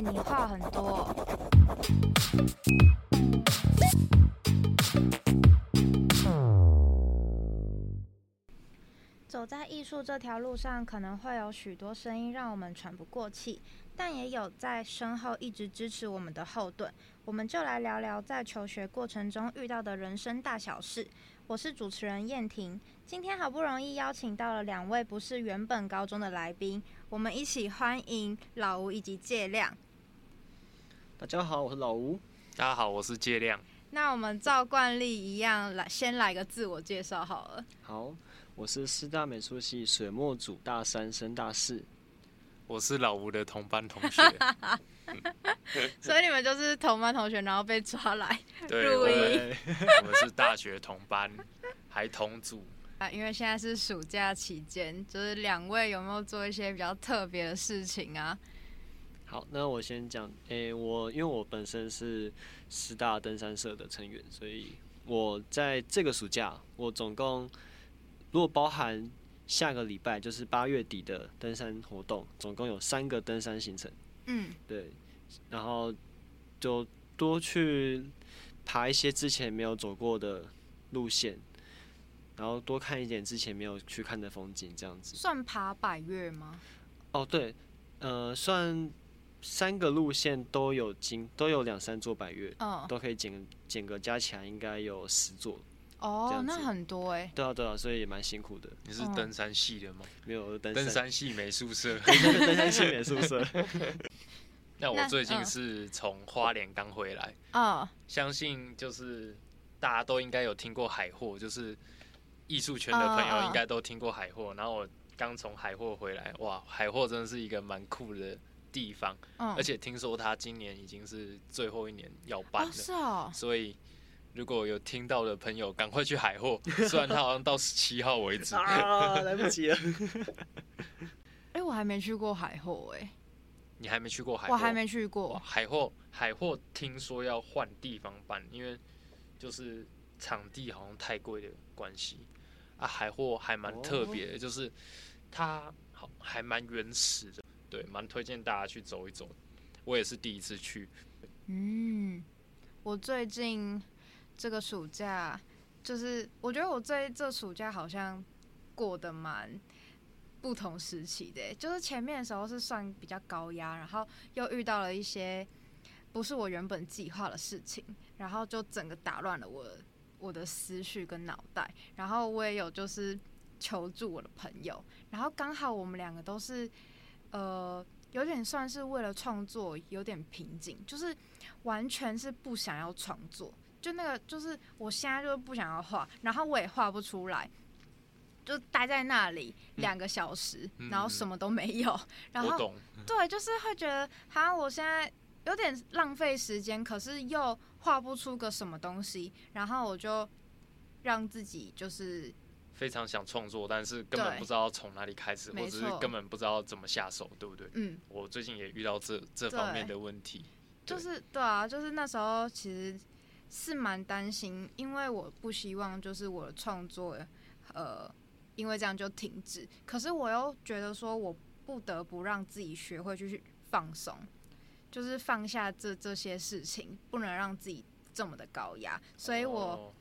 你话很多。走在艺术这条路上，可能会有许多声音让我们喘不过气，但也有在身后一直支持我们的后盾。我们就来聊聊在求学过程中遇到的人生大小事。我是主持人燕婷，今天好不容易邀请到了两位不是原本高中的来宾，我们一起欢迎老吴以及借亮。大家好，我是老吴。大家好，我是介亮。那我们照惯例一样，来先来个自我介绍好了。好。我是师大美术系水墨组大三升大四，我是老吴的同班同学，所以你们就是同班同学，然后被抓来 录音。我们是大学同班，还同组啊。因为现在是暑假期间，就是两位有没有做一些比较特别的事情啊？好，那我先讲。诶，我因为我本身是师大登山社的成员，所以我在这个暑假，我总共。如果包含下个礼拜，就是八月底的登山活动，总共有三个登山行程。嗯，对，然后就多去爬一些之前没有走过的路线，然后多看一点之前没有去看的风景，这样子。算爬百越吗？哦，对，呃，算三个路线都有经都有两三座百越，嗯，都可以减减个加起来应该有十座。哦，那很多哎。对啊，对啊，所以也蛮辛苦的。你是登山系的吗？没有，登登山系美术社。登山系美术社。那我最近是从花莲刚回来。啊。相信就是大家都应该有听过海货，就是艺术圈的朋友应该都听过海货。然后我刚从海货回来，哇，海货真的是一个蛮酷的地方。嗯。而且听说他今年已经是最后一年要办了。是哦。所以。如果有听到的朋友，赶快去海货。虽然他好像到十七号为止啊，来不及了。哎，我还没去过海货哎。你还没去过海？我还没去过海货。海货听说要换地方办，因为就是场地好像太贵的关系啊。海货还蛮特别的，就是它好还蛮原始的，对，蛮推荐大家去走一走。我也是第一次去。嗯，我最近。这个暑假，就是我觉得我这这暑假好像过得蛮不同时期的，就是前面的时候是算比较高压，然后又遇到了一些不是我原本计划的事情，然后就整个打乱了我我的思绪跟脑袋，然后我也有就是求助我的朋友，然后刚好我们两个都是呃有点算是为了创作有点瓶颈，就是完全是不想要创作。就那个，就是我现在就是不想要画，然后我也画不出来，就待在那里两个小时，然后什么都没有。然后对，就是会觉得，好像我现在有点浪费时间，可是又画不出个什么东西。然后我就让自己就是非常想创作，但是根本不知道从哪里开始，或者是根本不知道怎么下手，对不对？嗯，我最近也遇到这这方面的问题。就是对啊，就是那时候其实。是蛮担心，因为我不希望就是我的创作，呃，因为这样就停止。可是我又觉得说，我不得不让自己学会去放松，就是放下这这些事情，不能让自己这么的高压。所以我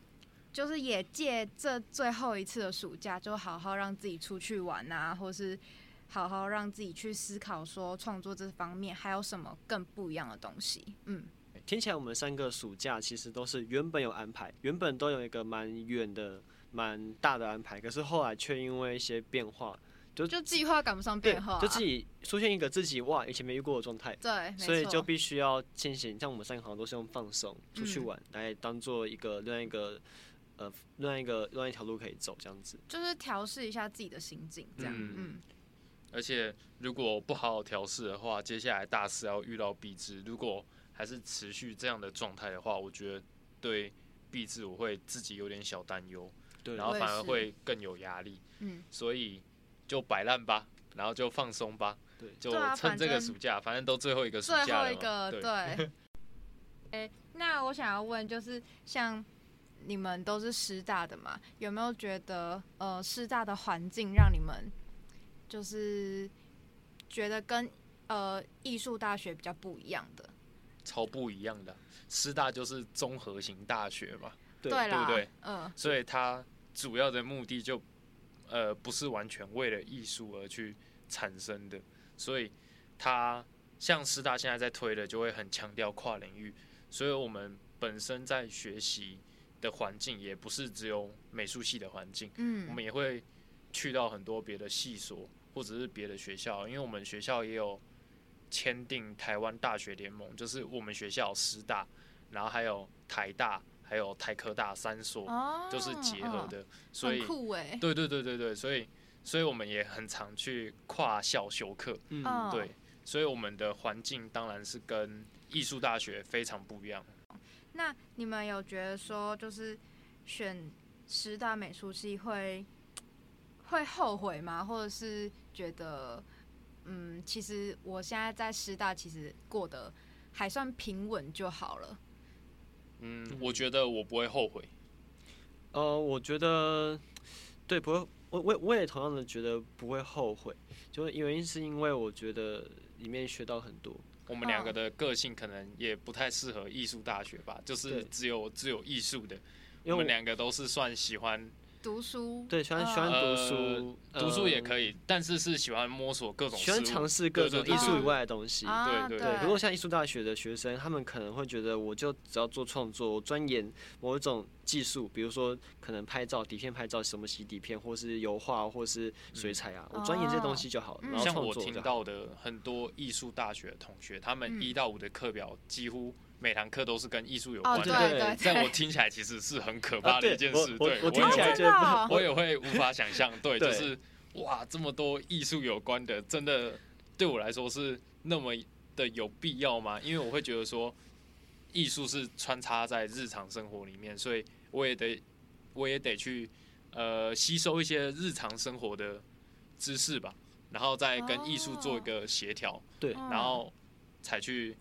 就是也借这最后一次的暑假，就好好让自己出去玩啊，或是好好让自己去思考说，创作这方面还有什么更不一样的东西。嗯。听起来我们三个暑假其实都是原本有安排，原本都有一个蛮远的、蛮大的安排，可是后来却因为一些变化，就就计划赶不上变化，就自己出现一个自己哇以前没遇过的状态，对，所以就必须要进行。像我们三个好像都是用放松出去玩来当做一个另外一个呃另外一个另外一条路可以走这样子，就是调试一下自己的心境这样。嗯，而且如果不好好调试的话，接下来大四要遇到笔直，如果还是持续这样的状态的话，我觉得对毕制我会自己有点小担忧，对，然后反而会更有压力，嗯，所以就摆烂吧，然后就放松吧，对，就趁这个暑假，反正都最后一个暑假了嘛，对。哎，那我想要问，就是像你们都是师大的嘛，有没有觉得呃师大的环境让你们就是觉得跟呃艺术大学比较不一样的？超不一样的，师大就是综合型大学嘛，对对不对？嗯，所以它主要的目的就呃不是完全为了艺术而去产生的，所以它像师大现在在推的，就会很强调跨领域，所以我们本身在学习。的环境也不是只有美术系的环境，嗯，我们也会去到很多别的系所或者是别的学校，因为我们学校也有签订台湾大学联盟，就是我们学校师大，然后还有台大，还有台科大三所，都是结合的，所以酷哎，对对对对对，所以所以我们也很常去跨校修课，嗯，对，所以我们的环境当然是跟艺术大学非常不一样。那你们有觉得说，就是选师大美术系会会后悔吗？或者是觉得，嗯，其实我现在在师大其实过得还算平稳就好了。嗯，我觉得我不会后悔。呃，我觉得对，不会，我我我也同样的觉得不会后悔，就原因是因为我觉得里面学到很多。我们两个的个性可能也不太适合艺术大学吧，就是只有只有艺术的，我们两个都是算喜欢。读书对，喜欢喜欢读书，读书也可以，但是是喜欢摸索各种，喜欢尝试各种艺术以外的东西。对对对。如果像艺术大学的学生，他们可能会觉得，我就只要做创作，我钻研某一种技术，比如说可能拍照、底片拍照，什么洗底片，或是油画，或是水彩啊，我钻研这些东西就好了。然后像我听到的很多艺术大学的同学，他们一到五的课表几乎。每堂课都是跟艺术有关的，在我听起来其实是很可怕的一件事。对，我听起来就我也会无法想象。对，就是哇，这么多艺术有关的，真的对我来说是那么的有必要吗？因为我会觉得说，艺术是穿插在日常生活里面，所以我也得我也得去呃吸收一些日常生活的知识吧，然后再跟艺术做一个协调。对，然后才去。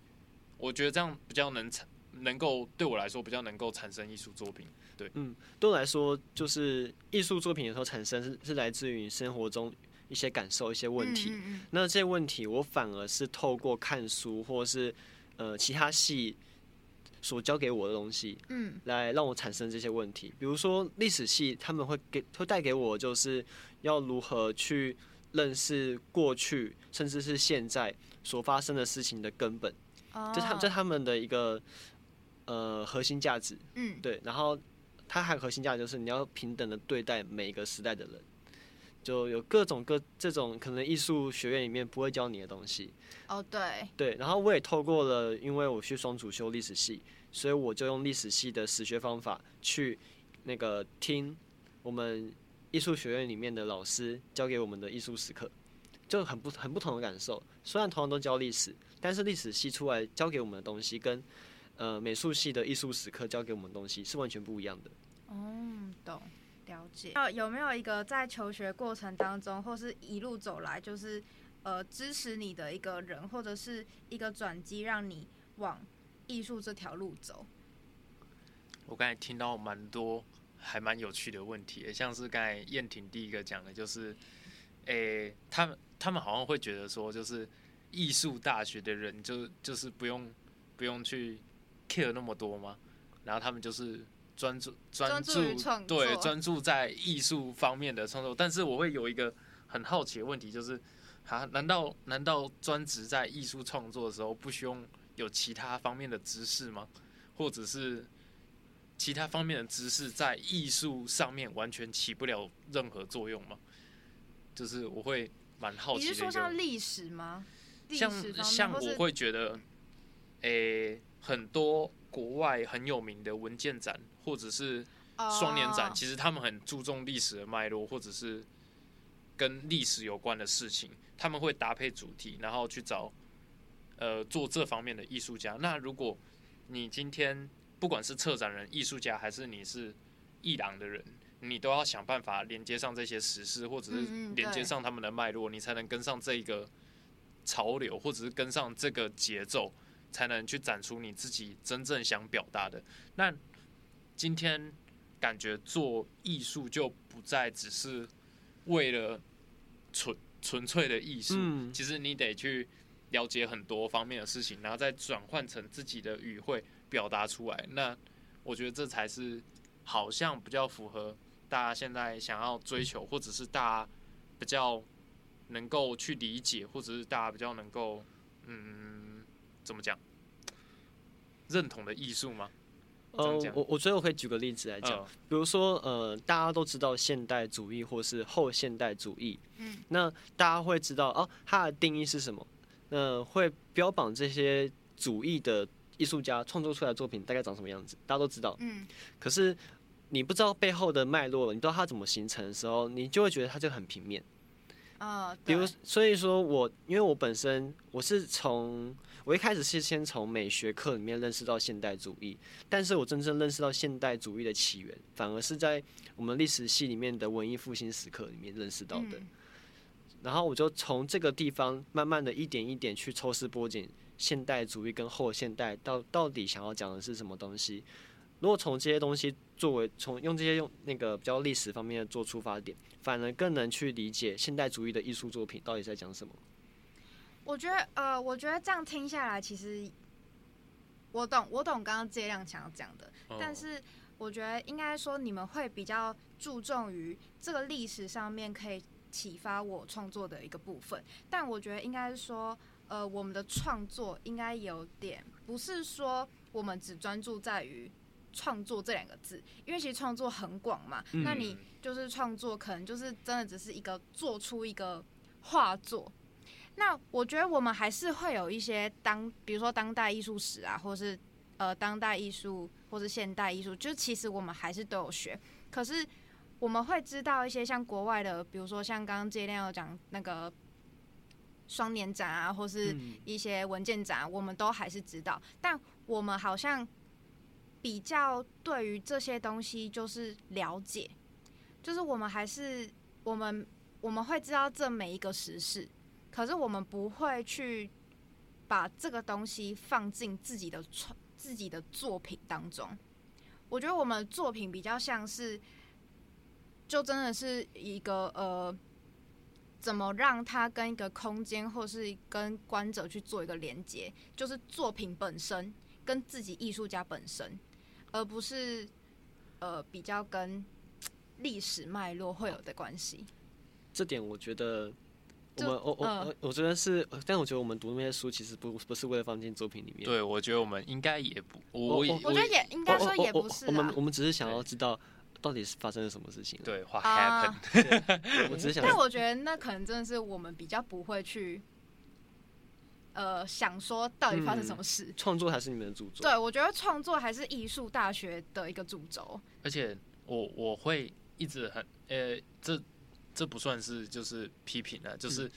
我觉得这样比较能产，能够对我来说比较能够产生艺术作品。对，嗯，对我来说，就是艺术作品有时候产生是是来自于生活中一些感受、一些问题。那这些问题，我反而是透过看书或是呃其他系所教给我的东西，嗯，来让我产生这些问题。比如说历史系，他们会给会带给我，就是要如何去认识过去，甚至是现在所发生的事情的根本。这他这他们的一个呃核心价值，嗯，对，然后它还有核心价值就是你要平等的对待每一个时代的人，就有各种各这种可能艺术学院里面不会教你的东西，哦，对，对，然后我也透过了，因为我去双主修历史系，所以我就用历史系的史学方法去那个听我们艺术学院里面的老师教给我们的艺术史课，就很不很不同的感受，虽然同样都教历史。但是历史系出来教给我们的东西，跟呃美术系的艺术史课教给我们的东西是完全不一样的。哦，懂，了解。那有没有一个在求学过程当中，或是一路走来，就是呃支持你的一个人，或者是一个转机，让你往艺术这条路走？我刚才听到蛮多还蛮有趣的问题，像是刚才燕婷第一个讲的，就是，诶，他们他们好像会觉得说，就是。艺术大学的人就就是不用不用去 care 那么多吗？然后他们就是专注专注对专注在艺术方面的创作。但是我会有一个很好奇的问题，就是啊，难道难道专职在艺术创作的时候不需要有其他方面的知识吗？或者是其他方面的知识在艺术上面完全起不了任何作用吗？就是我会蛮好奇。你是说像历史吗？像像我会觉得，诶，很多国外很有名的文件展或者是双年展，其实他们很注重历史的脉络，或者是跟历史有关的事情，他们会搭配主题，然后去找呃做这方面的艺术家。那如果你今天不管是策展人、艺术家，还是你是艺廊的人，你都要想办法连接上这些时事，或者是连接上他们的脉络，你才能跟上这一个。潮流，或者是跟上这个节奏，才能去展出你自己真正想表达的。那今天感觉做艺术就不再只是为了纯纯粹的艺术，其实你得去了解很多方面的事情，然后再转换成自己的语汇表达出来。那我觉得这才是好像比较符合大家现在想要追求，或者是大家比较能够去理解，或者是大家比较能够嗯怎么讲认同的艺术吗？呃，我我觉得我可以举个例子来讲，比如说呃，大家都知道现代主义或是后现代主义，嗯，那大家会知道哦，它的定义是什么？那会标榜这些主义的艺术家创作出来的作品大概长什么样子？大家都知道，嗯，可是你不知道背后的脉络，你不知道它怎么形成的时候，你就会觉得它就很平面。啊，比如，所以说我因为我本身我是从我一开始是先从美学课里面认识到现代主义，但是我真正认识到现代主义的起源，反而是在我们历史系里面的文艺复兴时刻里面认识到的。然后我就从这个地方慢慢的一点一点去抽丝剥茧，现代主义跟后现代到到底想要讲的是什么东西。如果从这些东西作为从用这些用那个比较历史方面的做出发点，反而更能去理解现代主义的艺术作品到底在讲什么。我觉得呃，我觉得这样听下来，其实我懂我懂刚刚这亮想要讲的，但是我觉得应该说你们会比较注重于这个历史上面可以启发我创作的一个部分，但我觉得应该是说呃，我们的创作应该有点不是说我们只专注在于。创作这两个字，因为其实创作很广嘛，那你就是创作，可能就是真的只是一个做出一个画作。那我觉得我们还是会有一些当，比如说当代艺术史啊，或是呃当代艺术，或是现代艺术，就其实我们还是都有学。可是我们会知道一些像国外的，比如说像刚刚这亮有讲那个双年展啊，或是一些文件展，我们都还是知道，但我们好像。比较对于这些东西就是了解，就是我们还是我们我们会知道这每一个时事，可是我们不会去把这个东西放进自己的创自己的作品当中。我觉得我们作品比较像是，就真的是一个呃，怎么让它跟一个空间或是跟观者去做一个连接，就是作品本身跟自己艺术家本身。而不是，呃，比较跟历史脉络会有的关系。这点我觉得，我们我我我觉得是，但我觉得我们读那些书其实不不是为了放进作品里面。对，我觉得我们应该也不，我我觉得也应该说也不是。我们我们只是想要知道到底是发生了什么事情。对，What happened？我只是想。但我觉得那可能真的是我们比较不会去。呃，想说到底发生什么事？创作还是你们的主轴？对，我觉得创作还是艺术大学的一个主轴。而且我我会一直很呃，这这不算是就是批评了，就是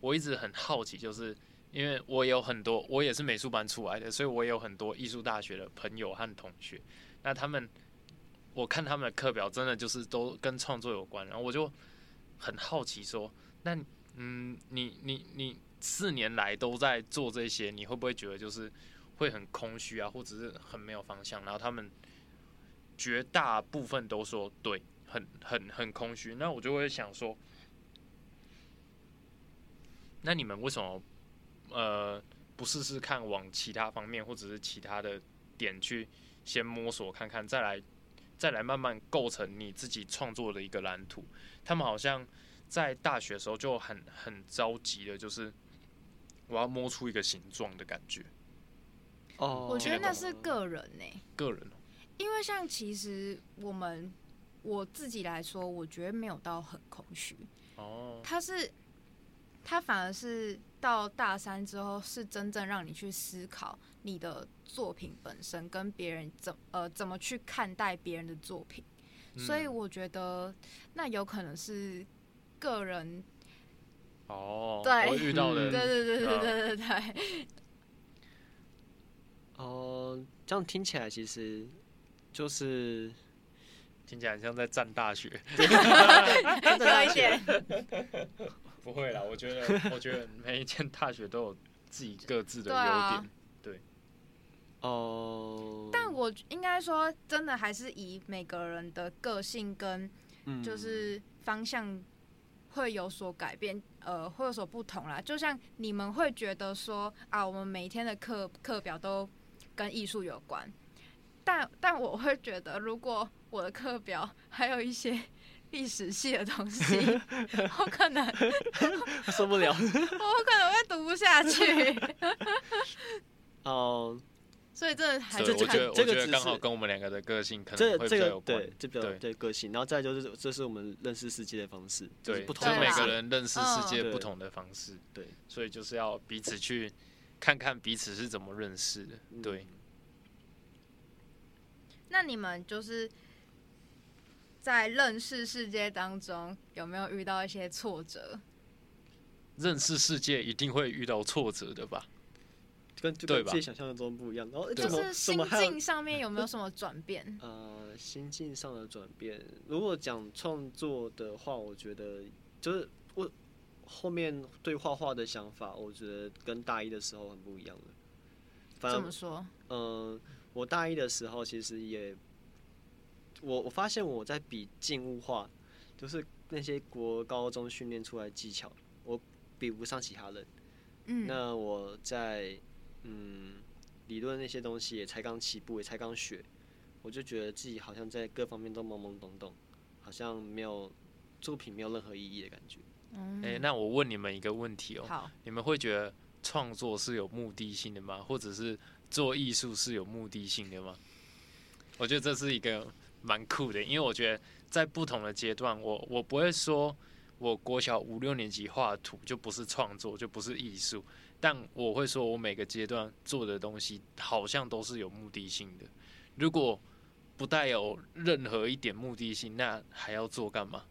我一直很好奇，就是因为我有很多，我也是美术班出来的，所以我有很多艺术大学的朋友和同学。那他们我看他们的课表，真的就是都跟创作有关，然后我就很好奇说，那嗯，你你你。四年来都在做这些，你会不会觉得就是会很空虚啊，或者是很没有方向？然后他们绝大部分都说对，很很很空虚。那我就会想说，那你们为什么呃不试试看往其他方面或者是其他的点去先摸索看看，再来再来慢慢构成你自己创作的一个蓝图？他们好像在大学的时候就很很着急的，就是。我要摸出一个形状的感觉。哦，我觉得那是个人呢。个人。因为像其实我们我自己来说，我觉得没有到很空虚。哦。他是，他反而是到大三之后，是真正让你去思考你的作品本身跟别人怎呃怎么去看待别人的作品。所以我觉得那有可能是个人。哦，对，我遇到的，对对对对对对对。哦，这样听起来其实就是听起来像在占大学，多一点。不会啦，我觉得，我觉得每一间大学都有自己各自的优点。对。哦。但我应该说，真的还是以每个人的个性跟就是方向。会有所改变，呃，会有所不同啦。就像你们会觉得说啊，我们每一天的课课表都跟艺术有关，但但我会觉得，如果我的课表还有一些 历史系的东西，我可能 受不了，我可能会读不下去。哦。所以这还是我觉得，我觉得刚好跟我们两个的个性可能会比较有关。对，这比较对个性。然后再就是，这是我们认识世界的方式，对，不同每个人认识世界不同的方式。对，所以就是要彼此去看看彼此是怎么认识的。对。那你们就是在认识世界当中，有没有遇到一些挫折？认识世界一定会遇到挫折的吧？跟跟自己想象中不一样，然后就是心境上面有没有什么转变？呃，心境上的转变，如果讲创作的话，我觉得就是我后面对画画的想法，我觉得跟大一的时候很不一样了。怎么说？嗯，我大一的时候其实也，我我发现我在比静物画，就是那些国高中训练出来技巧，我比不上其他人。嗯，那我在。嗯，理论那些东西也才刚起步，也才刚学，我就觉得自己好像在各方面都懵懵懂懂，好像没有作品没有任何意义的感觉。哎，那我问你们一个问题哦，你们会觉得创作是有目的性的吗？或者是做艺术是有目的性的吗？我觉得这是一个蛮酷的，因为我觉得在不同的阶段，我我不会说我国小五六年级画图就不是创作，就不是艺术。但我会说，我每个阶段做的东西好像都是有目的性的。如果不带有任何一点目的性，那还要做干嘛？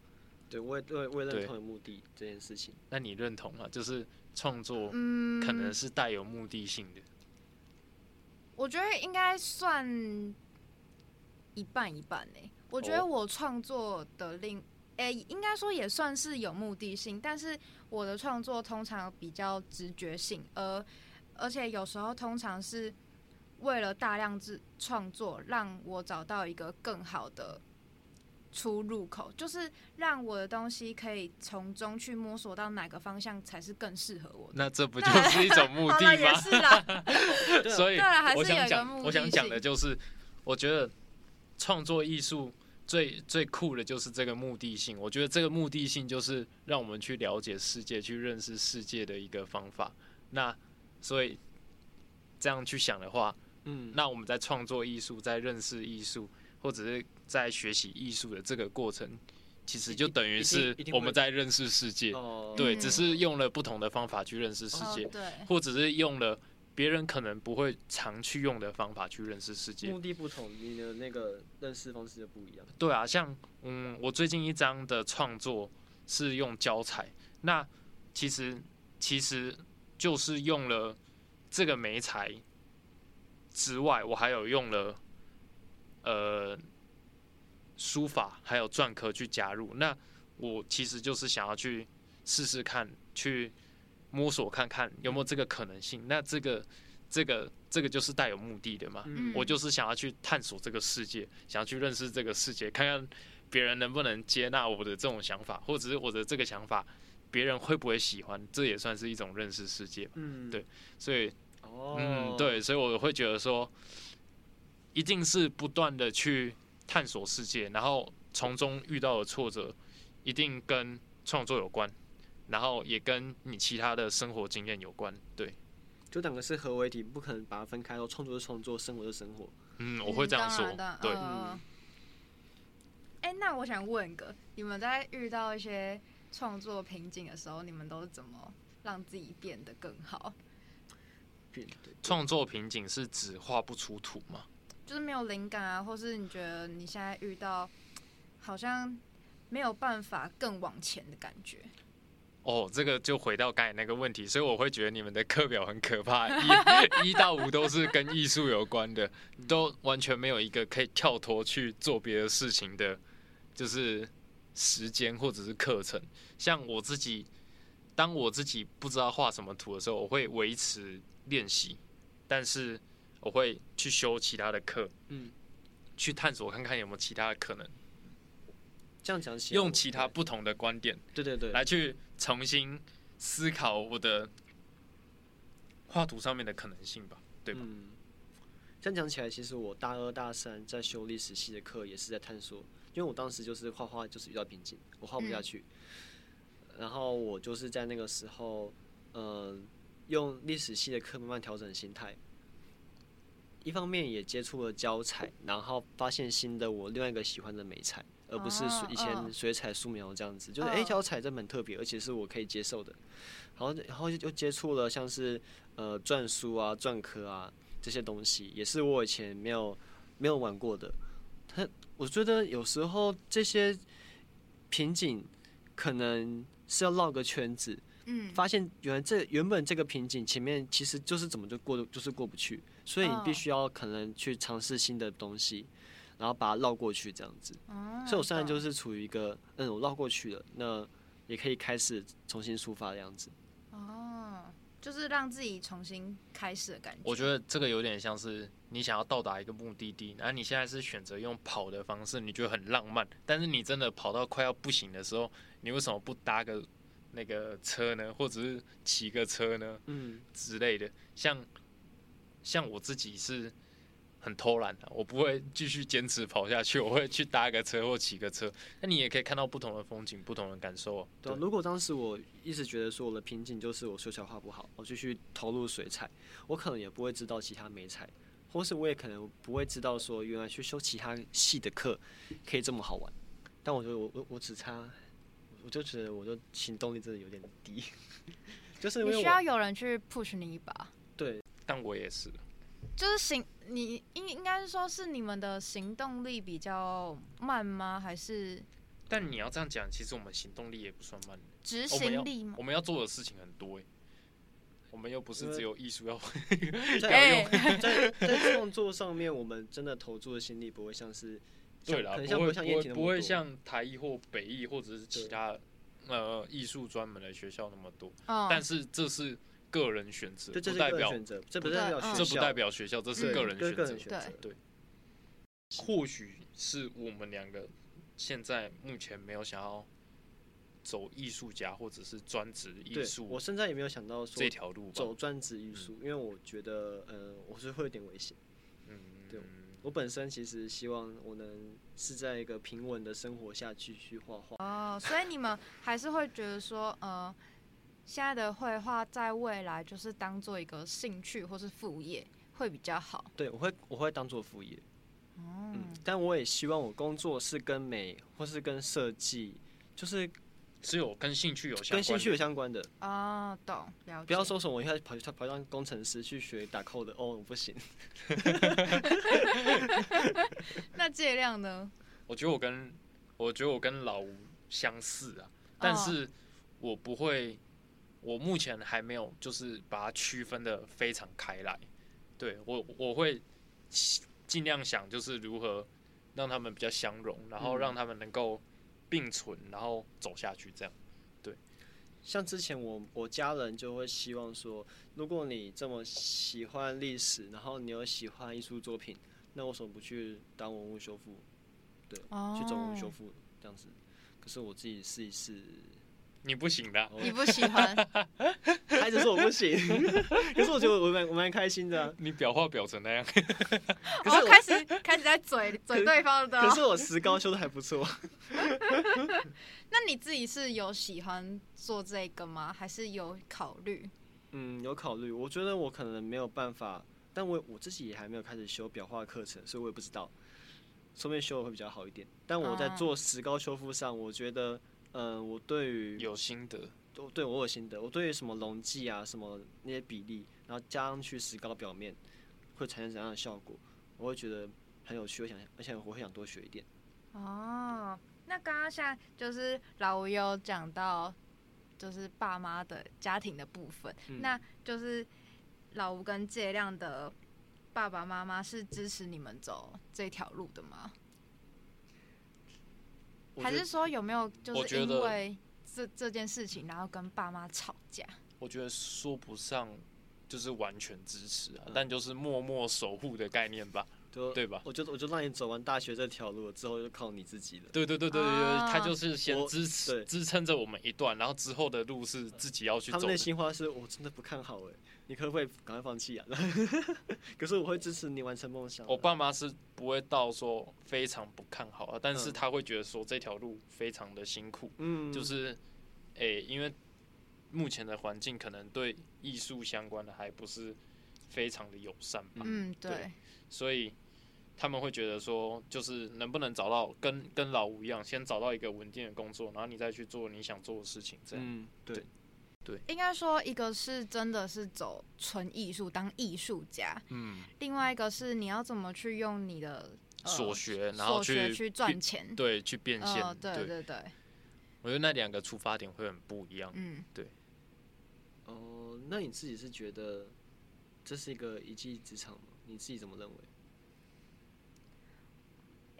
对，我也我也认同有目的这件事情。那你认同吗？就是创作可能是带有目的性的。我觉得应该算一半一半呢。我觉得我创作的另。诶，应该说也算是有目的性，但是我的创作通常比较直觉性，而而且有时候通常是为了大量制创作，让我找到一个更好的出入口，就是让我的东西可以从中去摸索到哪个方向才是更适合我。那这不 就是一种目的吗？也是啦。所以我想讲，我想讲的就是，我觉得创作艺术。最最酷的就是这个目的性，我觉得这个目的性就是让我们去了解世界、去认识世界的一个方法。那所以这样去想的话，嗯，那我们在创作艺术、在认识艺术，或者是在学习艺术的这个过程，其实就等于是我们在认识世界。对，只是用了不同的方法去认识世界，对，或者是用了。别人可能不会常去用的方法去认识世界，目的不同，你的那个认识方式就不一样。对啊，像嗯，我最近一张的创作是用胶彩，那其实其实就是用了这个媒材之外，我还有用了呃书法还有篆刻去加入。那我其实就是想要去试试看，去。摸索看看有没有这个可能性，那这个、这个、这个就是带有目的的嘛？我就是想要去探索这个世界，想要去认识这个世界，看看别人能不能接纳我的这种想法，或者是我的这个想法，别人会不会喜欢？这也算是一种认识世界。嗯，对，所以，嗯，对，所以我会觉得说，一定是不断的去探索世界，然后从中遇到的挫折，一定跟创作有关。然后也跟你其他的生活经验有关，对，就两个是合为一体，不可能把它分开。说创作是创作，生活是生活。嗯，我会这样说。对。哎，那我想问一个，你们在遇到一些创作瓶颈的时候，你们都是怎么让自己变得更好？变创作瓶颈是指画不出图吗？就是没有灵感啊，或是你觉得你现在遇到好像没有办法更往前的感觉？哦，这个就回到刚才那个问题，所以我会觉得你们的课表很可怕，一一到五都是跟艺术有关的，都完全没有一个可以跳脱去做别的事情的，就是时间或者是课程。像我自己，当我自己不知道画什么图的时候，我会维持练习，但是我会去修其他的课，嗯，去探索看看有没有其他的可能。这样讲起来，用其他不同的观点，对对对，来去重新思考我的画图上面的可能性吧，对吧？嗯，这样讲起来，其实我大二大三在修历史系的课也是在探索，因为我当时就是画画就是遇到瓶颈，我画不下去，然后我就是在那个时候，嗯，用历史系的课慢慢调整心态。一方面也接触了胶彩，然后发现新的我另外一个喜欢的美彩，而不是以前水彩素描这样子，就是哎胶彩这蛮特别，而且是我可以接受的。然后然后又接触了像是呃篆书啊、篆刻啊这些东西，也是我以前没有没有玩过的。他我觉得有时候这些瓶颈可能是要绕个圈子。嗯，发现原来这原本这个瓶颈前面其实就是怎么就过就是过不去，所以你必须要可能去尝试新的东西，然后把它绕过去这样子。所以我现在就是处于一个嗯，我绕过去了，那也可以开始重新出发的样子。哦，就是让自己重新开始的感觉。我觉得这个有点像是你想要到达一个目的地，然后你现在是选择用跑的方式，你觉得很浪漫，但是你真的跑到快要不行的时候，你为什么不搭个？那个车呢，或者是骑个车呢，嗯之类的，像像我自己是很偷懒的，我不会继续坚持跑下去，我会去搭个车或骑个车。那你也可以看到不同的风景，不同的感受。对，如果当时我一直觉得说我的瓶颈就是我水彩画不好，我继续投入水彩，我可能也不会知道其他美彩，或是我也可能不会知道说原来去修其他系的课可以这么好玩。但我觉得我我我只差。我就觉得我的行动力真的有点低，就是你需要有人去 push 你一把。对，但我也是，就是行，你应应该是说是你们的行动力比较慢吗？还是？但你要这样讲，其实我们行动力也不算慢，执行力吗？我们要做的事情很多哎，我们又不是只有艺术要在 在在创作上面，我们真的投注的心力不会像是。对了，不会不会不会像台艺或北艺或者是其他呃艺术专门的学校那么多，但是这是个人选择，不代表这不代表这不代表学校，这是个人选择。对，或许是我们两个现在目前没有想要走艺术家或者是专职艺术，我现在也没有想到说这条路走专职艺术，因为我觉得呃我是会有点危险。嗯，对。我本身其实希望我能是在一个平稳的生活下继续画画。哦，所以你们还是会觉得说，呃，现在的绘画在未来就是当做一个兴趣或是副业会比较好。对，我会我会当做副业。哦。嗯，但我也希望我工作是跟美或是跟设计，就是。只有跟兴趣有相跟兴趣有相关的啊，懂了解。不要说什么我一开始跑去跑上工程师去学打 code 哦，不行。那借亮呢？我觉得我跟我觉得我跟老吴相似啊，但是我不会，我目前还没有就是把它区分的非常开来。对我我会尽量想就是如何让他们比较相融，然后让他们能够。并存，然后走下去，这样，对。像之前我我家人就会希望说，如果你这么喜欢历史，然后你又喜欢艺术作品，那为什么不去当文物修复？对，去做文物修复这样子。可是我自己试一试。你不行的，你不喜欢，孩子说我不行，可是我觉得我蛮我蛮开心的。你表话表成那样，可是开始开始在嘴嘴对方的。可是我石膏修的还不错。那你自己是有喜欢做这个吗？还是有考虑？嗯，有考虑。我觉得我可能没有办法，但我我自己也还没有开始修表画课程，所以我也不知道，说不定修的会比较好一点。但我在做石膏修复上，我觉得。嗯，我对于有心得，我对我有心得。我对于什么溶剂啊，什么那些比例，然后加上去石膏表面，会产生怎样的效果，我会觉得很有趣。我想，而且我会想多学一点。哦，那刚刚像就是老吴有讲到，就是爸妈的家庭的部分，那就是老吴跟借亮的爸爸妈妈是支持你们走这条路的吗？还是说有没有就是因为这这件事情，然后跟爸妈吵架？我觉得说不上就是完全支持啊，但就是默默守护的概念吧。对吧？我就我就让你走完大学这条路之后，就靠你自己了。对对对对对，他就是先支持支撑着我们一段，然后之后的路是自己要去走。他们内心话是我真的不看好哎，你可不可以赶快放弃啊？可是我会支持你完成梦想。我爸妈是不会到说非常不看好啊，但是他会觉得说这条路非常的辛苦，嗯，就是诶，因为目前的环境可能对艺术相关的还不是非常的友善吧，嗯，对，所以。他们会觉得说，就是能不能找到跟跟老吴一样，先找到一个稳定的工作，然后你再去做你想做的事情，这样。嗯，对，对。应该说，一个是真的是走纯艺术，当艺术家。嗯。另外一个是你要怎么去用你的所学，然后去去赚钱，对，去变现。对对对。我觉得那两个出发点会很不一样。嗯，对。哦，那你自己是觉得这是一个一技之长吗？你自己怎么认为？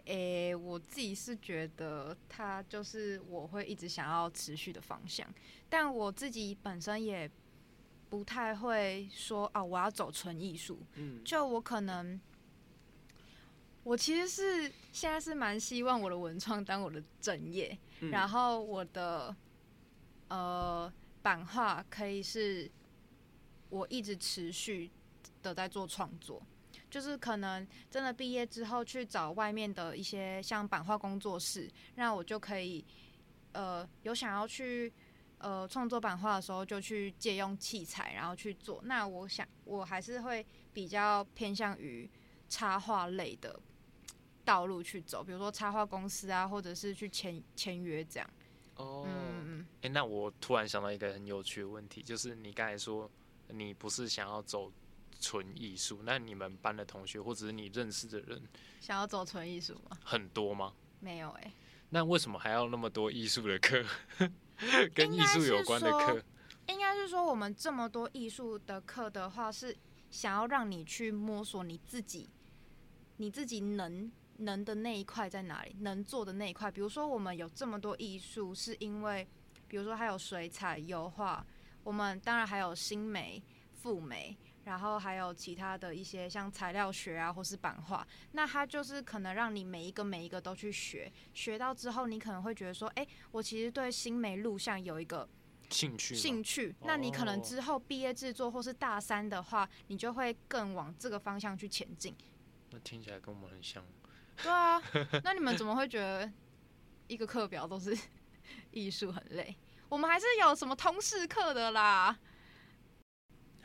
诶，我自己是觉得它就是我会一直想要持续的方向，但我自己本身也不太会说啊，我要走纯艺术。嗯，就我可能，我其实是现在是蛮希望我的文创当我的正业，然后我的呃版画可以是我一直持续的在做创作。就是可能真的毕业之后去找外面的一些像版画工作室，那我就可以，呃，有想要去呃创作版画的时候，就去借用器材，然后去做。那我想我还是会比较偏向于插画类的道路去走，比如说插画公司啊，或者是去签签约这样。哦，嗯，哎，那我突然想到一个很有趣的问题，就是你刚才说你不是想要走。纯艺术？那你们班的同学或者是你认识的人，想要走纯艺术吗？很多吗？没有哎。那为什么还要那么多艺术的课？跟艺术有关的课？应该是说，我们这么多艺术的课的话，是想要让你去摸索你自己，你自己能能的那一块在哪里，能做的那一块。比如说，我们有这么多艺术，是因为，比如说还有水彩、油画，我们当然还有新媒、复媒。然后还有其他的一些像材料学啊，或是版画，那它就是可能让你每一个每一个都去学，学到之后，你可能会觉得说，哎，我其实对新媒录像有一个兴趣，兴趣。那你可能之后毕业制作或是大三的话，你就会更往这个方向去前进。那听起来跟我们很像。对啊，那你们怎么会觉得一个课表都是艺术很累？我们还是有什么通识课的啦。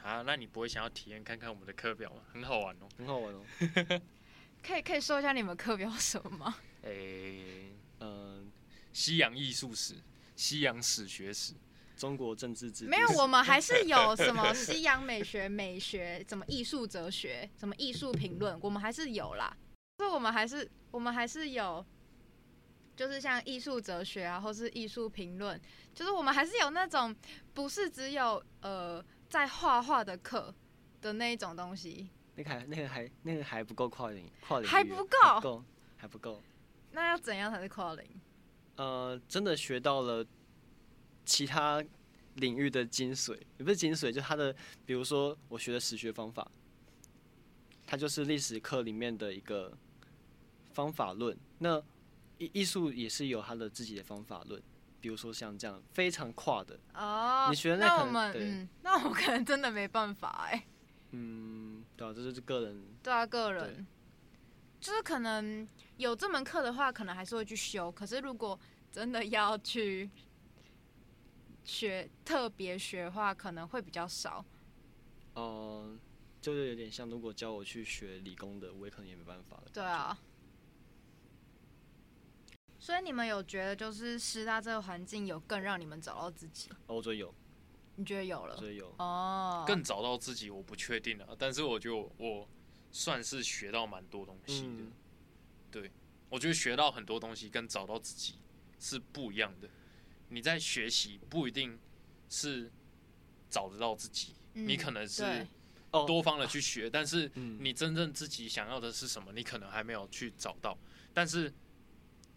啊，那你不会想要体验看看我们的课表吗？很好玩哦，很好玩哦。可以可以说一下你们课表什么吗？诶，嗯，西洋艺术史、西洋史学史、中国政治史。没有，我们还是有什么 西洋美学、美学，什么艺术哲学，什么艺术评论，我们还是有啦。所以我们还是我们还是有，就是像艺术哲学啊，或是艺术评论，就是我们还是有那种不是只有呃。在画画的课的那一种东西，那个还那个还那个还不够跨龄，跨龄还不够，还不够。那要怎样才是跨龄？呃，真的学到了其他领域的精髓，也不是精髓，就它的，比如说我学的史学方法，它就是历史课里面的一个方法论。那艺艺术也是有它的自己的方法论。比如说像这样非常跨的哦，你学那可能对，那我可能真的没办法哎。嗯，对啊，这就是个人。对啊，个人，就是可能有这门课的话，可能还是会去修。可是如果真的要去学特别学的话，可能会比较少。哦，就是有点像，如果教我去学理工的，我也可能也没办法了。对啊。所以你们有觉得就是师大这个环境有更让你们找到自己？哦，我觉得有。你觉得有了？觉得有。哦。更找到自己，我不确定了。但是我觉得我算是学到蛮多东西的。对，我觉得学到很多东西跟找到自己是不一样的。你在学习不一定是找得到自己，你可能是多方的去学，但是你真正自己想要的是什么，你可能还没有去找到。但是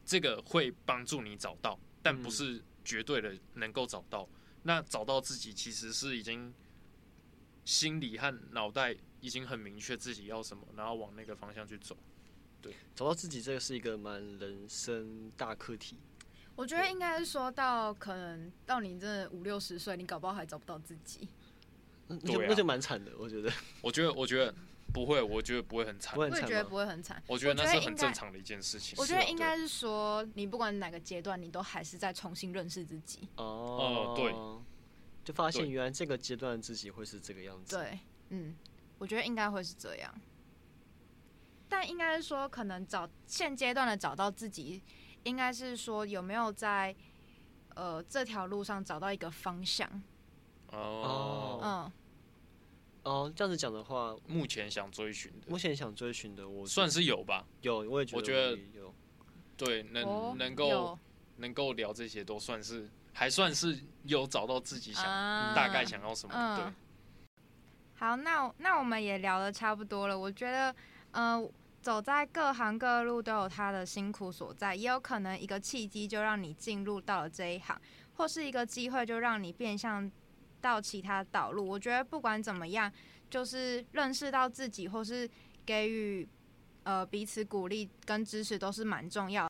这个会帮助你找到，但不是绝对的能够找到。那找到自己其实是已经心理和脑袋已经很明确自己要什么，然后往那个方向去走。对，找到自己这个是一个蛮人生大课题。我觉得应该是说到可能到你这五六十岁，你搞不好还找不到自己。那就那就蛮惨的，我觉得。我觉得，我觉得不会，我觉得不会很惨。我也觉得不会很惨。我觉得那是很正常的一件事情。我觉得应该是说，你不管哪个阶段，你都还是在重新认识自己。哦，对。就发现原来这个阶段自己会是这个样子。对，嗯，我觉得应该会是这样。但应该是说，可能找现阶段的找到自己，应该是说有没有在呃这条路上找到一个方向。哦，嗯，哦，这样子讲的话，目前想追寻的，目前想追寻的，我算是有吧，有，我也觉得，我觉得有，对，能能够能够聊这些，都算是还算是有找到自己想大概想要什么，对。好，那那我们也聊的差不多了，我觉得，嗯，走在各行各路都有他的辛苦所在，也有可能一个契机就让你进入到了这一行，或是一个机会就让你变相。到其他道路，我觉得不管怎么样，就是认识到自己，或是给予呃彼此鼓励跟支持，都是蛮重要。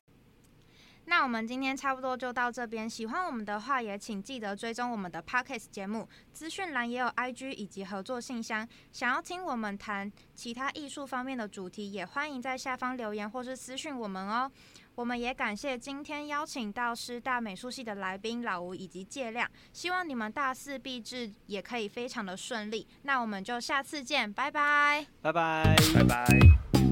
那我们今天差不多就到这边，喜欢我们的话，也请记得追踪我们的 Pockets 节目，资讯栏也有 IG 以及合作信箱。想要听我们谈其他艺术方面的主题，也欢迎在下方留言或是私讯我们哦。我们也感谢今天邀请到师大美术系的来宾老吴以及介亮，希望你们大四毕制也可以非常的顺利。那我们就下次见，拜拜，拜拜，拜拜。